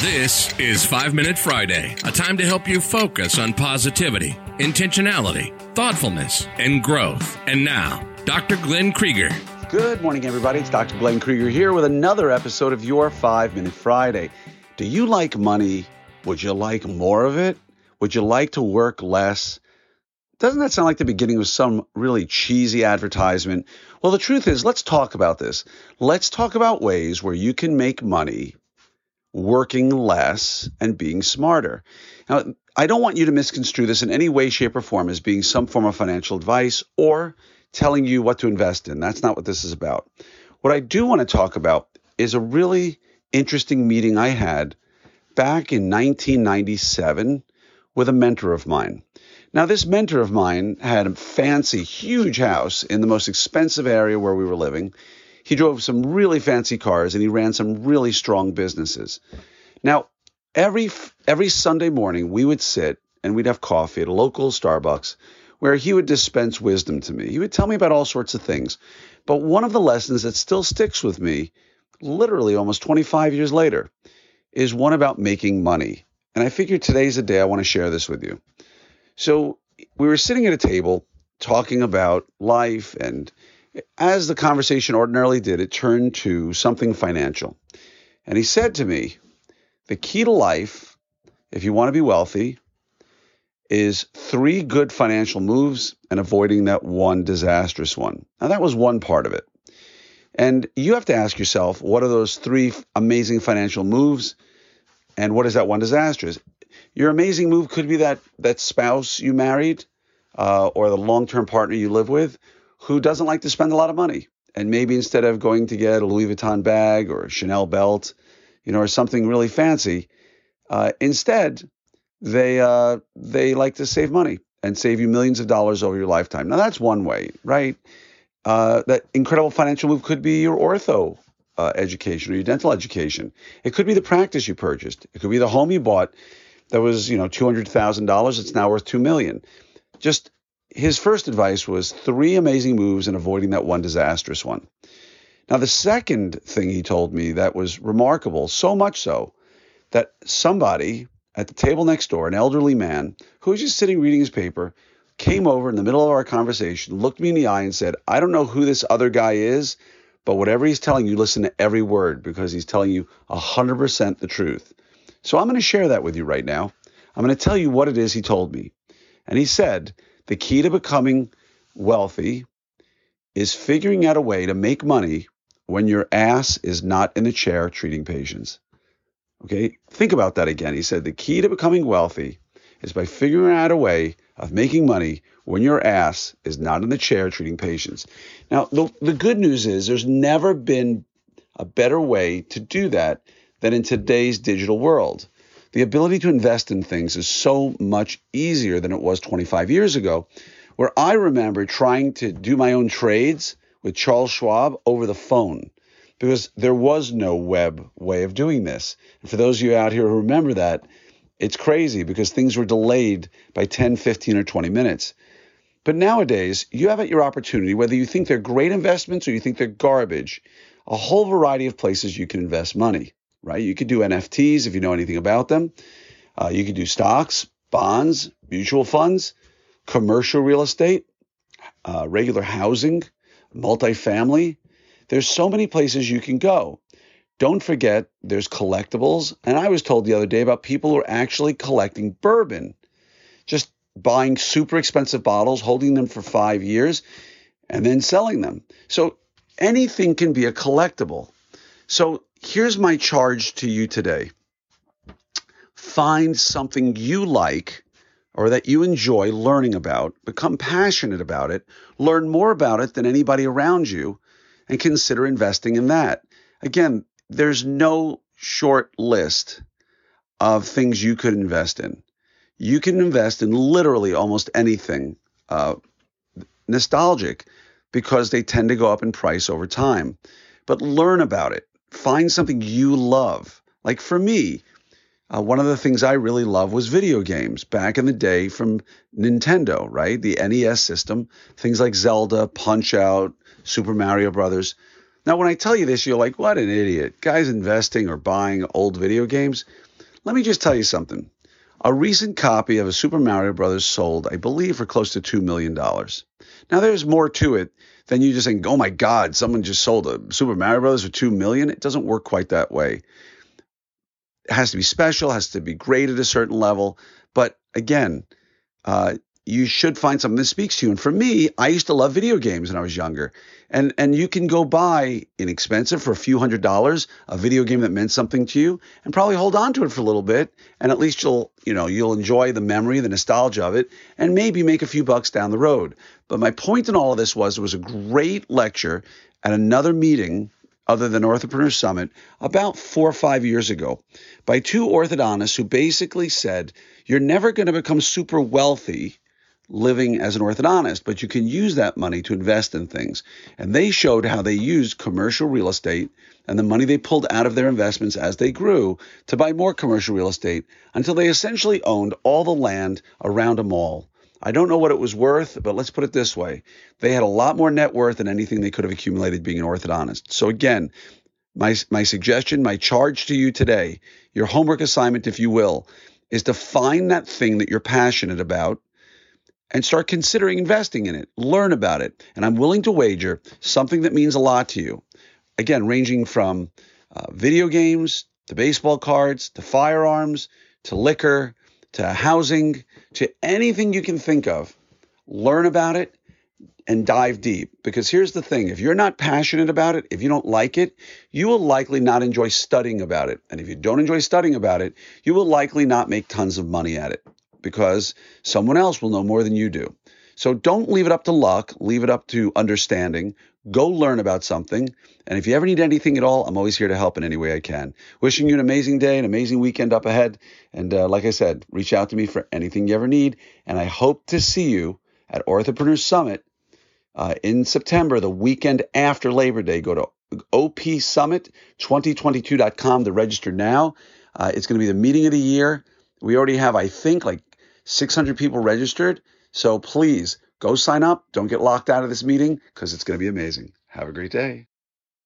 This is 5 Minute Friday, a time to help you focus on positivity, intentionality, thoughtfulness, and growth. And now, Dr. Glenn Krieger. Good morning, everybody. It's Dr. Glenn Krieger here with another episode of Your 5 Minute Friday. Do you like money? Would you like more of it? Would you like to work less? Doesn't that sound like the beginning of some really cheesy advertisement? Well, the truth is, let's talk about this. Let's talk about ways where you can make money working less and being smarter. Now, I don't want you to misconstrue this in any way, shape, or form as being some form of financial advice or telling you what to invest in. That's not what this is about. What I do want to talk about is a really interesting meeting I had back in 1997 with a mentor of mine. Now, this mentor of mine had a fancy, huge house in the most expensive area where we were living. He drove some really fancy cars and he ran some really strong businesses. Now, every every Sunday morning we would sit and we'd have coffee at a local Starbucks where he would dispense wisdom to me. He would tell me about all sorts of things. But one of the lessons that still sticks with me, literally almost 25 years later, is one about making money. And I figured today's the day I want to share this with you. So we were sitting at a table talking about life and as the conversation ordinarily did, it turned to something financial. And he said to me, The key to life, if you want to be wealthy, is three good financial moves and avoiding that one disastrous one. Now, that was one part of it. And you have to ask yourself, what are those three amazing financial moves? And what is that one disastrous? Your amazing move could be that that spouse you married uh, or the long-term partner you live with who doesn't like to spend a lot of money. And maybe instead of going to get a Louis Vuitton bag or a Chanel belt, you know, or something really fancy, uh, instead they uh, they like to save money and save you millions of dollars over your lifetime. Now that's one way, right? Uh, that incredible financial move could be your ortho uh, education or your dental education. It could be the practice you purchased. It could be the home you bought that was you know two hundred thousand dollars. It's now worth two million. Just his first advice was three amazing moves and avoiding that one disastrous one. Now, the second thing he told me that was remarkable, so much so that somebody at the table next door, an elderly man who was just sitting reading his paper, came over in the middle of our conversation, looked me in the eye, and said, I don't know who this other guy is, but whatever he's telling you, listen to every word because he's telling you 100% the truth. So I'm going to share that with you right now. I'm going to tell you what it is he told me. And he said the key to becoming wealthy is figuring out a way to make money when your ass is not in the chair treating patients. Okay, think about that again. He said the key to becoming wealthy is by figuring out a way of making money when your ass is not in the chair treating patients. Now, the, the good news is there's never been a better way to do that than in today's digital world the ability to invest in things is so much easier than it was 25 years ago, where I remember trying to do my own trades with Charles Schwab over the phone because there was no web way of doing this. And for those of you out here who remember that, it's crazy because things were delayed by 10, 15, or 20 minutes. But nowadays, you have at your opportunity, whether you think they're great investments or you think they're garbage, a whole variety of places you can invest money right? You could do NFTs if you know anything about them. Uh, you could do stocks, bonds, mutual funds, commercial real estate, uh, regular housing, multifamily. There's so many places you can go. Don't forget, there's collectibles. And I was told the other day about people who are actually collecting bourbon, just buying super expensive bottles, holding them for five years, and then selling them. So anything can be a collectible. So here's my charge to you today find something you like or that you enjoy learning about, become passionate about it, learn more about it than anybody around you, and consider investing in that. Again, there's no short list of things you could invest in. You can invest in literally almost anything uh, nostalgic because they tend to go up in price over time. But learn about it find something you love. Like for me, uh, one of the things I really love was video games back in the day from Nintendo, right? The NES system, things like Zelda, Punch Out, Super Mario Brothers. Now, when I tell you this, you're like, what an idiot. Guys investing or buying old video games. Let me just tell you something. A recent copy of a Super Mario Brothers sold, I believe, for close to $2 million. Now, there's more to it than you just saying, oh my God, someone just sold a Super Mario Brothers for $2 million. It doesn't work quite that way. It has to be special, has to be great at a certain level. But again, uh, you should find something that speaks to you. And for me, I used to love video games when I was younger. And and you can go buy inexpensive for a few hundred dollars a video game that meant something to you and probably hold on to it for a little bit and at least you'll, you know, you'll enjoy the memory, the nostalgia of it and maybe make a few bucks down the road. But my point in all of this was it was a great lecture at another meeting other than Orthopreneur Summit about four or five years ago by two orthodontists who basically said, You're never going to become super wealthy living as an orthodontist, but you can use that money to invest in things. And they showed how they used commercial real estate and the money they pulled out of their investments as they grew to buy more commercial real estate until they essentially owned all the land around a mall. I don't know what it was worth, but let's put it this way. They had a lot more net worth than anything they could have accumulated being an orthodontist. So again, my, my suggestion, my charge to you today, your homework assignment, if you will, is to find that thing that you're passionate about and start considering investing in it. Learn about it. And I'm willing to wager something that means a lot to you. Again, ranging from uh, video games to baseball cards to firearms to liquor to housing to anything you can think of. Learn about it and dive deep. Because here's the thing if you're not passionate about it, if you don't like it, you will likely not enjoy studying about it. And if you don't enjoy studying about it, you will likely not make tons of money at it because someone else will know more than you do. So don't leave it up to luck, leave it up to understanding. Go learn about something. And if you ever need anything at all, I'm always here to help in any way I can. Wishing you an amazing day, an amazing weekend up ahead. And uh, like I said, reach out to me for anything you ever need. And I hope to see you at Orthopreneur Summit uh, in September, the weekend after Labor Day. Go to opsummit2022.com to register now. Uh, it's going to be the meeting of the year. We already have, I think, like 600 people registered. So please go sign up. Don't get locked out of this meeting because it's going to be amazing. Have a great day.